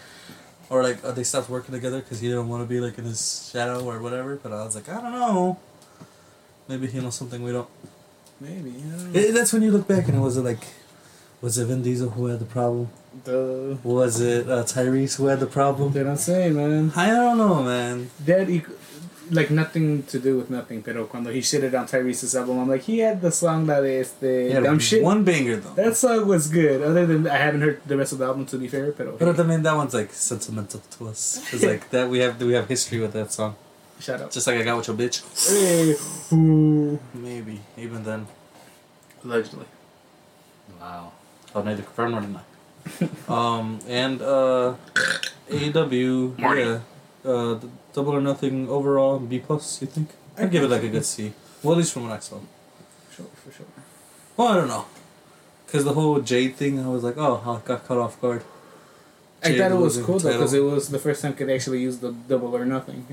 or like uh, they stopped working together because he didn't want to be like in his shadow or whatever. But I was like, I don't know. Maybe he knows something we don't. Maybe. I don't know. Eh, that's when you look back and it was it like, was it Vin Diesel who had the problem? The Was it uh, Tyrese who had the problem? they're not saying, man. I don't know, man. That equ- like nothing to do with nothing. Pero cuando he shitted on Tyrese's album, I'm like, he had the song that is the dumb shit. one banger though. That song was good. Other than I haven't heard the rest of the album to be fair, pero but I mean, that one's like sentimental to us. It's like that we have we have history with that song. shut up. Just like I got with your bitch. Hey, ooh. Maybe even then. Allegedly. Wow. I'll neither confirm nor deny. um, and uh, AW. Marty. yeah, uh, double or nothing overall B plus. You think? I'd give it like a good C. Well, at least from what I saw. Sure, for sure. Well, I don't know, cause the whole Jade thing, I was like, oh, I got caught off guard. I thought it was cool though because it was the first time could actually use the double or nothing.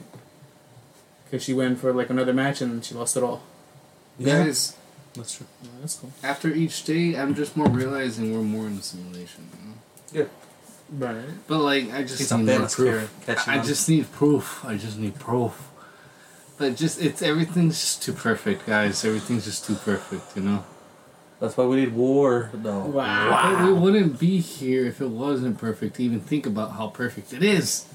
Because she went for like another match and she lost it all. Yeah, Guys, that's true. Yeah, that's cool. after each day, I'm just more realizing we're more in the simulation. You know? Yeah, Right. But like, I just he's need more proof. I on. just need proof. I just need proof. But just it's everything's just too perfect, guys. Everything's just too perfect, you know. That's why we need war. No. Wow. But we wouldn't be here if it wasn't perfect. To even think about how perfect it is.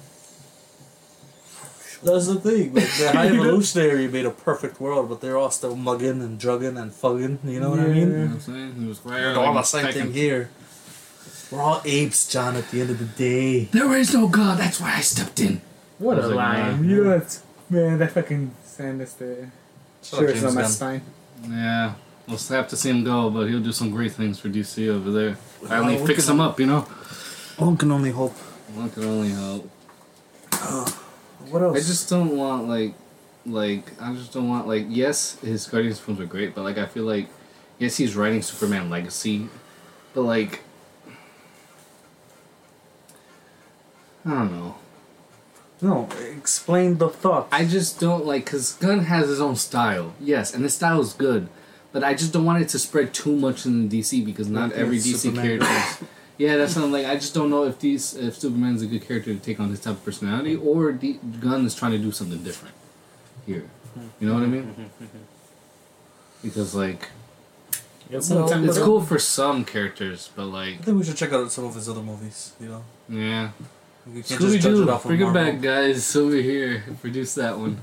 That's the thing. Like, the High Evolutionary made a perfect world, but they're all still mugging and drugging and fugging. You know what I You mean? know what I'm saying? It was right We're all the same thing here. We're all apes, John. At the end of the day. There is no God. That's why I stepped in. What a was like, line. nah. You know, it's, man, that fucking sand is the sure it's on my spine. Yeah. We'll have to see him go, but he'll do some great things for DC over there. I only Well, we fix him up, you know. One can only hope. One can only help. What else? I just don't want like, like I just don't want like. Yes, his Guardians films are great, but like I feel like, yes, he's writing Superman Legacy, but like, I don't know. no. Explain the thought. I just don't like because Gunn has his own style. Yes, and the style is good, but I just don't want it to spread too much in DC because not Like every DC Superman. character. Yeah, that's something like I just don't know if these if Superman's a good character to take on this type of personality or D- Gunn is trying to do something different here. Hmm. You know what I mean? Because like It's, well, it's cool for some characters, but like I think we should check out some of his other movies. You know, yeah, we can't Scooby just judge it Doo, bring it back, guys. Over here, produce that one.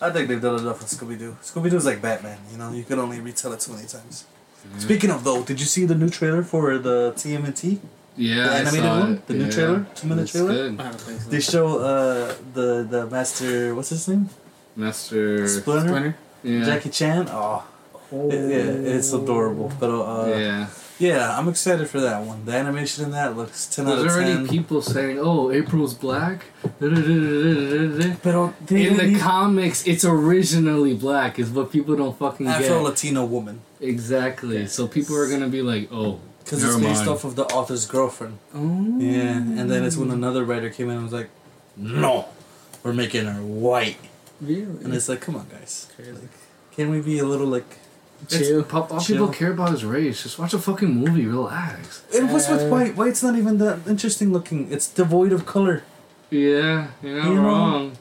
I think they've done enough with Scooby Doo. Scooby Doo's like Batman. You know, you can only retell it so many times. Yeah. Speaking of though, did you see the new trailer for the TMNT? Yeah, the I animated saw one? it. The new trailer? Two-minute It's trailer? good. I don't think so. They show uh the the master. What's his name? Master Splinter. Splinter? Yeah. Jackie Chan. Oh, Oh. it- yeah, it's adorable. But uh, yeah. Yeah. I'm excited for that one. The animation in that looks ten There's out of 10. already people saying, "Oh, April's black." In But uh, the comics, it's originally black. Is what people don't fucking Afro get. Latino woman Exactly. So people are gonna be like, "Oh, because it's based mind." off of the author's girlfriend. Oh. Yeah, and then it's when another writer came in and was like, "No, we're making her white," Really? and it's like, "Come on, guys, Crazy. like, can we be a little like?" Chill. It's, pop- all Chill. people care about is race. Just watch a fucking movie. Relax. And what's with Uh, white? White's not even that interesting looking. It's devoid of color. Yeah, you're not You know, wrong.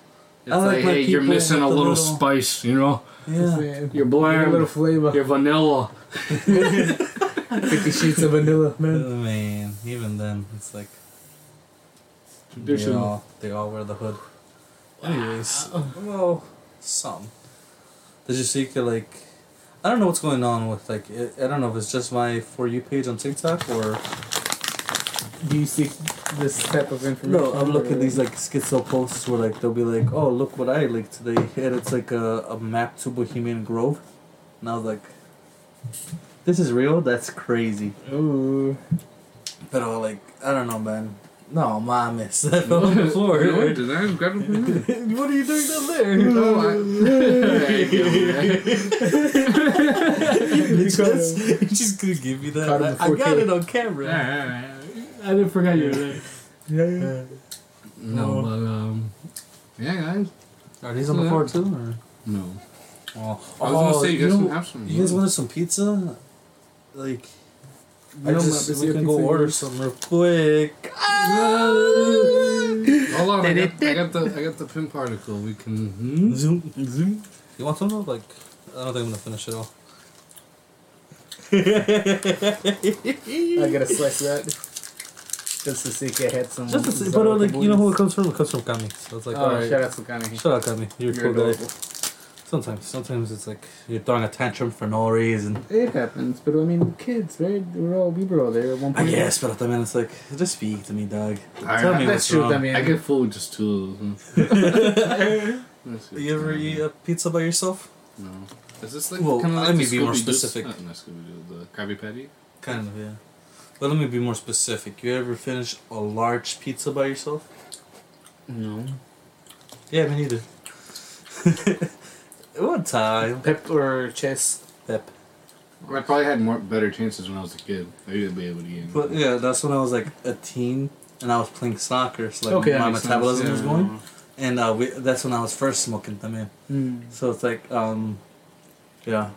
It's I like like, my hey, you're people missing a with the little, little- spice. You know, Yeah, you're Give bland. a little flavor. You're vanilla. Fifty sheets of vanilla, Oh, man. man. Even then, it's like they Tradition. all they all wear the hood. Anyways, well, some. Did you see like? I don't know what's going on with like it, I don't know if it's just my for you page on TikTok or Do you see this type of information? no. I'm looking at these like schizo posts where like they'll be like, oh look what I like today, and it's like a, a map to Bohemian Grove, and I was like, this is real. That's crazy. Ooh. But uh, like I don't know, man. No, mames. That fell on the floor. What did I grab it from you? what are you doing down there? No, I- you, just, you just couldn't give me that. Caught I, I got it on camera. I didn't forget you were there. Yeah. No, but um, yeah, guys. Are these on the floor too? Or? No. Oh, I was gonna say you guys know, can have some. You guys wanted some pizza? Like, I No, just man, we can go order is- some real quick. Hold on, I got, I got the I got the pin particle. We can. Hmm? Zoom, zoom. You want some though? Like, I don't think I'm gonna finish it all. I gotta slice that. Just to see if I had some. Just to see, but like, you know who it comes from? It comes from Kami. So it's like, Oh, alright. shout out to Kanye. Shut up, Kami. You're a You're cool guy. Adorable. Sometimes, sometimes it's like you're throwing a tantrum for no reason. It happens, but I mean, kids, right? We're all, we were all there at one I point. guess, but at the minute it's like, just speak to me, dog. I- Tell me That's what's true, wrong. I mean- I get full just two. of them. That's it. You ever eat a pizza by yourself? No. Is this like Well, kind of let me the be more Scooby-Doo- specific. Not Scooby-Doo, the Krabby Patty. Kind of, yeah. But let me be more specific. You ever finish a large pizza by yourself? No. Yeah, me neither. One time. Pep or chess? Pep. I probably had more better chances when I was a kid. Maybe I'd be able to get. But yeah, that's when I was like a teen and I was playing soccer. So like Okay, my makes sense, metabolism was yeah. going. And uh, we, that's when I was first smoking them in. Mm. So it's like, um, yeah.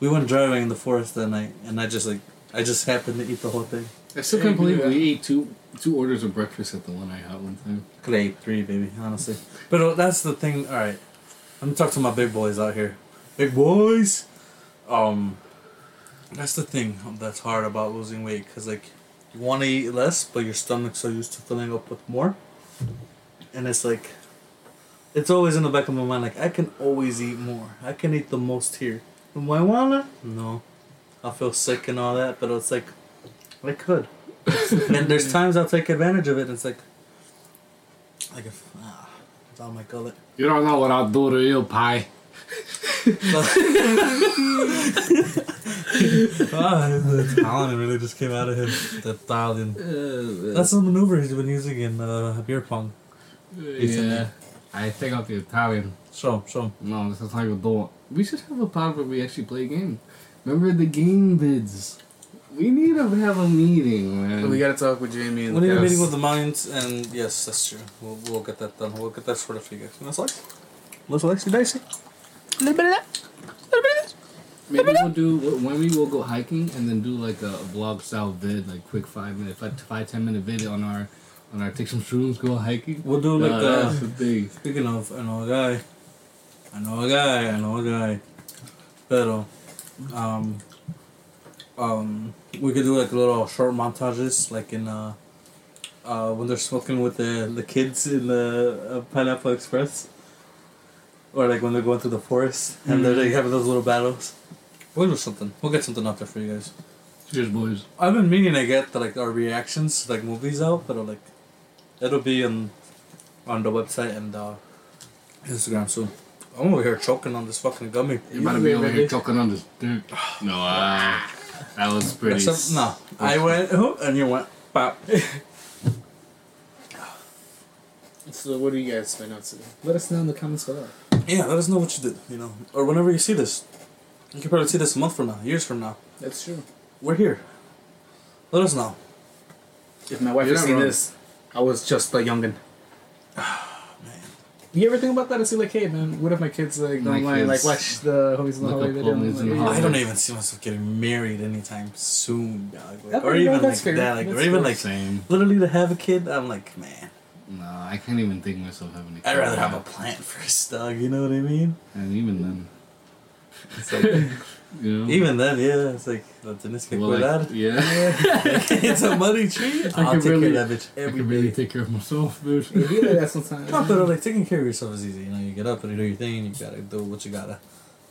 We went driving in the forest that night, and I just like, I just happened to eat the whole thing. I still can't believe do we that. ate two two orders of breakfast at the one I had one time. Could I ate three, baby, honestly. But uh, that's the thing. All right, let me talk to my big boys out here. Big boys. Um, that's the thing that's hard about losing weight, cause like, you want to eat less, but your stomach's so used to filling up with more. and it's like, it's always in the back of my mind. Like I can always eat more. I can eat the most here. Do I wanna? No. I feel sick and all that, but it's like, I could. and there's times I'll take advantage of it. And it's like, like if ah, it's on my gullet. You don't know what I'll do to you, pie. ah, the Italian really just came out of him. The Italian. That's the maneuver he's been using in uh, beer pong. yeah. I take out the Italian. So, so. No, this is how you do it. We should have a part where we actually play a game. Remember the game vids? We need to have a meeting, man. We gotta talk with Jamie and We need a meeting with the Mayans, and yes, that's true. We'll, we'll get that done. We'll get that sorted for you guys. You know, slice? Little slice, dicey. A little bit of that. A little bit of this. Maybe we'll do when we will go hiking and then do like a vlog style vid, like quick five minute, five, five ten minute vid on our on our take some shrooms, go hiking. We'll do like Uh, the. that's the thing. Speaking of, I know a guy. I know a guy. I know a guy. Pero, um, um, we could do like little short montages, like in uh, uh, when they're smoking with the the kids in the uh, Pineapple Express, or like when they're going through the forest and they're like having those little battles. We'll do something. We'll get something out there for you guys. Cheers, boys. I've been meaning to get the, like our reactions, to, like movies out, but like it'll be on on the website and uh, Instagram soon. I'm over here choking on this fucking gummy. About to be over here choking on this dick. No, uh, that was pretty. That's a- no, I went "Oh," and you went pop. So what do you guys find out today? Let us know in the comments below. Yeah, let us know what you did. You know, or whenever you see this, you can probably see this a month from now, years from now. That's true. We're here. Let us know. If my wife You're had seen wrong. this, I was just a youngin. You ever think about that? I see like, hey man, what if my kids like My don't mind like kids watch the homies in the look hallway up video? Homies in the Like, Hallway. I don't even see myself getting married anytime soon, dog. Like, Yeah, or you even like that's fair. that, like, or That's even fair. like Same. literally to have a kid. I'm like, man, No, I can't even think myself having a kid. I'd rather have a plant first, dog. You know what I mean? And even then, It's like, you know. even then, yeah, it's like, no tienes que Well, like, cuidar. yeah. it's a money tree. I I'll can take really- care of that bitch I every can really day. take care of myself, bitch. It be like that sometimes. No, but like taking care of yourself is easy. You know, you get up and you do your thing, and you gotta do what you gotta.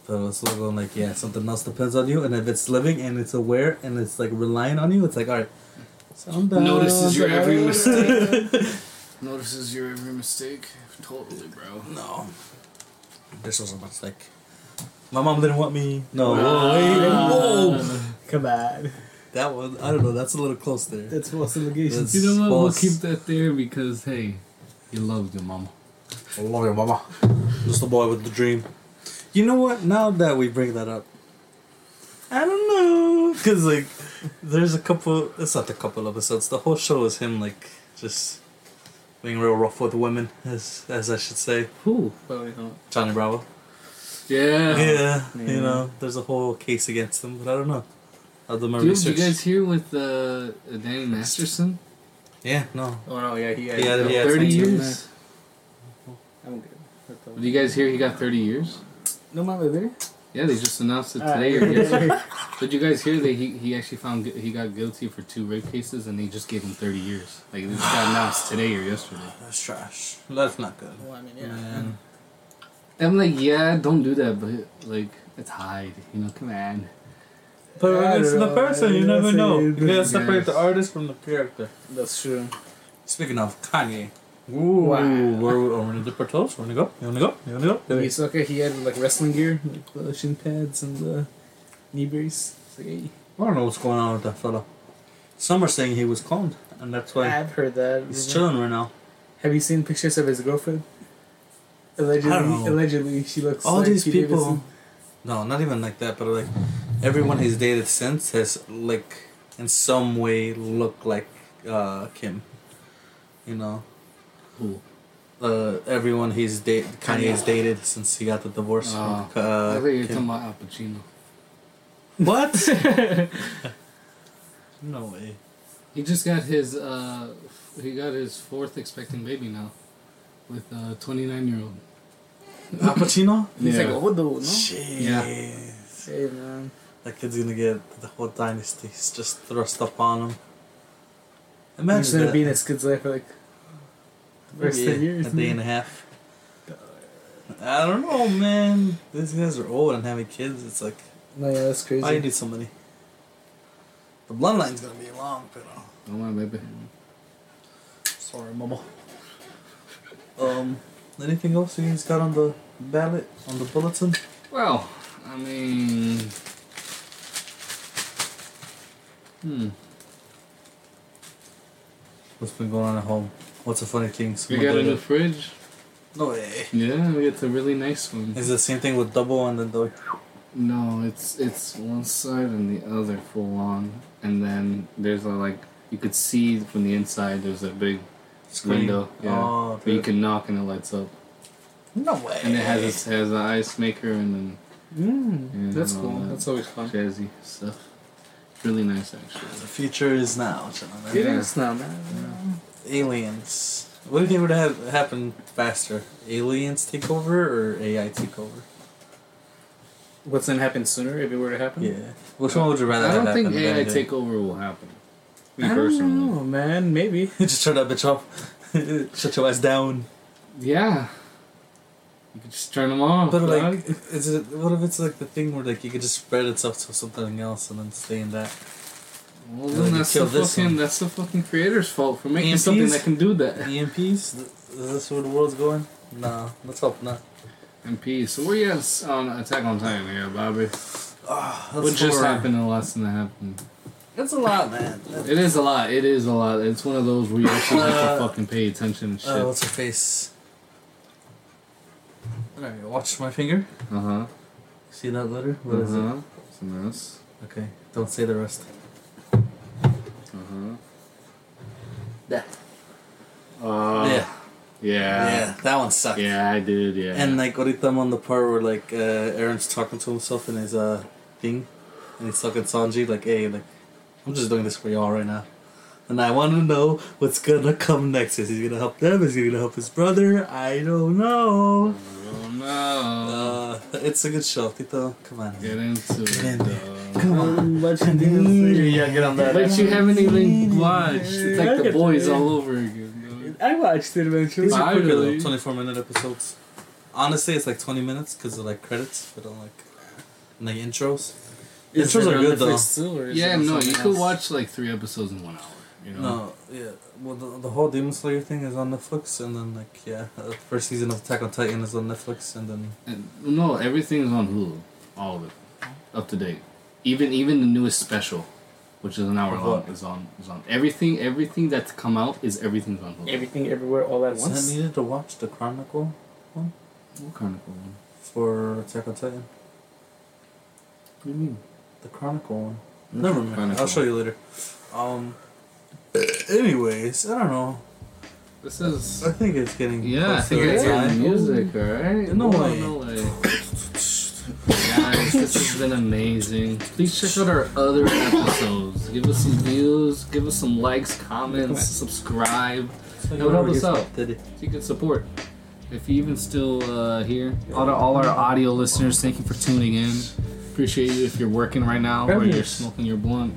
But it's like going like, yeah, something else depends on you, and if it's living and it's aware and it's like relying on you, it's like, all right. So Notices your every mistake. Notices your every mistake. Totally, bro. No. This was a much like. My mom didn't want me. No. Wait, whoa. Come on. That one, I don't know. That's a little close there. That's false allegations. That's- You know what? We'll False. keep that there because hey, you love your mama. I love you, mama. Just the boy with the dream. You know what? Now that we bring that up, I don't know, cause like, there's a couple. It's not a couple episodes. The whole show is him like just being real rough with the women, as as I should say. Who? Probably not. Johnny Bravo. Yeah. Yeah, yeah. you know, there's a whole case against him, but I don't know. I'll do my Dude, did you guys hear with uh, Danny Masterson? Yeah, no. Oh no, yeah, he had, He had- he had Thirty years. I'm good. Did you guys hear he got thirty years? No mames, did Yeah, they just announced it today or yeah. yesterday. Did you guys hear that he, he actually found gu- he got guilty for two rape cases and they just gave him thirty years? Like this got announced today or yesterday. That's trash. That's not good. Well, I mean, yeah. Man. I'm like, yeah, don't do that, but like, it's Hyde. You know, come on. But I it's don't the know, person, you never That's know. it. You gotta Yes. separate the artist from the character. That's true. Speaking of Kanye. Ooh, Wow. we're, we're gonna dip our toes. Wanna go? You wanna go? You wanna go? He's okay. He had like wrestling gear, like the shin pads and the knee brace. It's like, hey, I don't know what's going on with that fella. Some are saying he was cloned, and that's why I've heard that. he's chilling right now. Have you seen pictures of his girlfriend? Allegedly, I don't know. allegedly, she looks. All like these Pete people. Davidson. No, not even like that, but like everyone he's dated since has like in some way looked like uh, Kim. You know, Who? uh, everyone he's date Kanye's dated since he got the divorce. Oh. from, I uh, thought you were Kim. talking about Al Pacino. What? no way. He just got his uh, he got his fourth expecting baby now, with a 29 year old. Al Pacino? He's Yeah. like, oh, dude, no. Jeez. Yeah. Hey, man. That kid's gonna get the whole dynasty just thrust up on him. I'm just Imagine gonna that. be in his kid's life for like First Maybe 10 years, A day man. and a half. I don't know, man. These guys are old and having kids. It's like, No, yeah, that's crazy. why you need so many? The bloodline's gonna be long, but uh, Come on, baby. sorry, mama. Um, anything else you guys got on the ballot on the bulletin? Well, I mean, hmm. What's been going on at home? What's a funny thing? We got a new fridge. No way. Yeah, we got a really nice one. Is it the same thing with double and then the No, it's it's one side and the other full on, and then there's a like you could see from the inside. There's a big screen? window, yeah, Oh, where you can knock and it lights up, No way. and it has a, has an ice maker and then Mm, Yeah, that's cool. that. That's always fun. jazzy stuff. Really nice actually. The future is now, gentlemen. It Yeah. is now, man. Aliens. What do you think would have happen faster? Aliens take over or AI take over? What's gonna happen sooner if it were to happen? Yeah. Which one would you rather I don't think? AI takeover will happen. Me I don't personally. know, man. Maybe. Just turn that bitch off. Shut your ass down. Yeah. You could just turn them off. But like, dog. is it? What if it's like the thing where like you could just spread itself to something else and then stay in that? well, like, then that's the fucking one. that's the fucking creator's fault for making EMPs? something that can do that. EMPs? Is this where the world's going? No, let's hope not. And peace. So where you at on Attack on Titan here, Bobby? Ah, What just happened in the lesson that happened? It's a lot, man. It is a lot. It is a lot. It's one of those where you actually have Uh, to fucking pay attention and shit. Uh, what's her face? Alright, watch my finger. Uh huh. See that letter? What is uh-huh. It's a mess. Okay, don't say the rest. Uh huh. That. Uh, yeah. Yeah. yeah, that one sucked. Yeah, I did. Yeah. And like, ahorita I'm on the part where like uh, Eren's talking to himself in his uh thing, and he's talking to Sanji like, "Hey, like, I'm just doing this for y'all right now." And I want to know what's gonna come next. Is he gonna help them? Is he gonna help his brother? I don't know. oh no. Uh, it's a good show, Tito. Come on. Get into Get in it. there. dog. Come on. What you do? Yeah, get on that. But you haven't even watched. It's like the boys all over again. Bro. I watched it eventually. These are quicker though, 24 minute episodes. Honestly, it's like 20 minutes because of like credits, but on like, and, like intros. Is Intros it are on good, Netflix Too, or is Yeah, no, you something could watch like three episodes in one hour. You know. No, yeah. Well, the, the whole Demon Slayer thing is on Netflix, and then like yeah, uh, first season of Attack on Titan is on Netflix, and then And, no, everything's on Hulu. All of it, up to date. Even even the newest special, which is an hour Of long, what? is on is on. Everything everything that's come out is everything's on Hulu. Everything, everywhere, all at is once. that needed to watch the Chronicle what kind of cool one? for Attack on Titan? What do you mean? The Chronicle one. Never mind. Chronicle. I'll show you later. Um. Anyways, I don't know. This is. I think it's getting Yeah, I think it's time. music, alright? No way. No way. Guys, this has been amazing. Please check out our other episodes. Give us some views, give us some likes, comments, subscribe. It would help us out. Did it? So you can support. If you even still uh, here, all, the, all our audio listeners, thank you for tuning in. Appreciate you if you're working right now or you're smoking your blunt.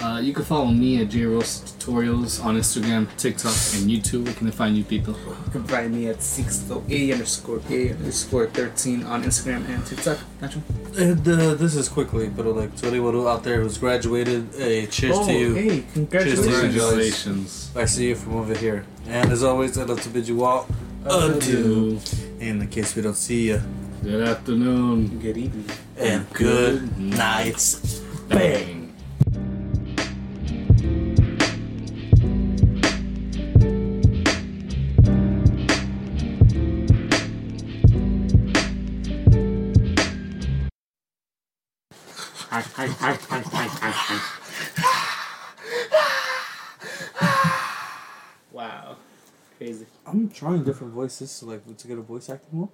Uh, you can follow me at JRose Tutorials on Instagram, TikTok, and YouTube. Where can I find you, people? You can find me at sixto a underscore a underscore thirteen on Instagram and TikTok. Nacho. And uh, this is quickly, but like to anyone out there who's graduated, hey, cheers oh, to you. hey, congratulations. Cheers to you. Congratulations. I see you from over here. And as always, I'd love to bid you all adieu. In the case we don't see you. Good afternoon. Good evening. And good night. Bang. Wow. Crazy. I'm trying different voices, so like to get a voice acting one.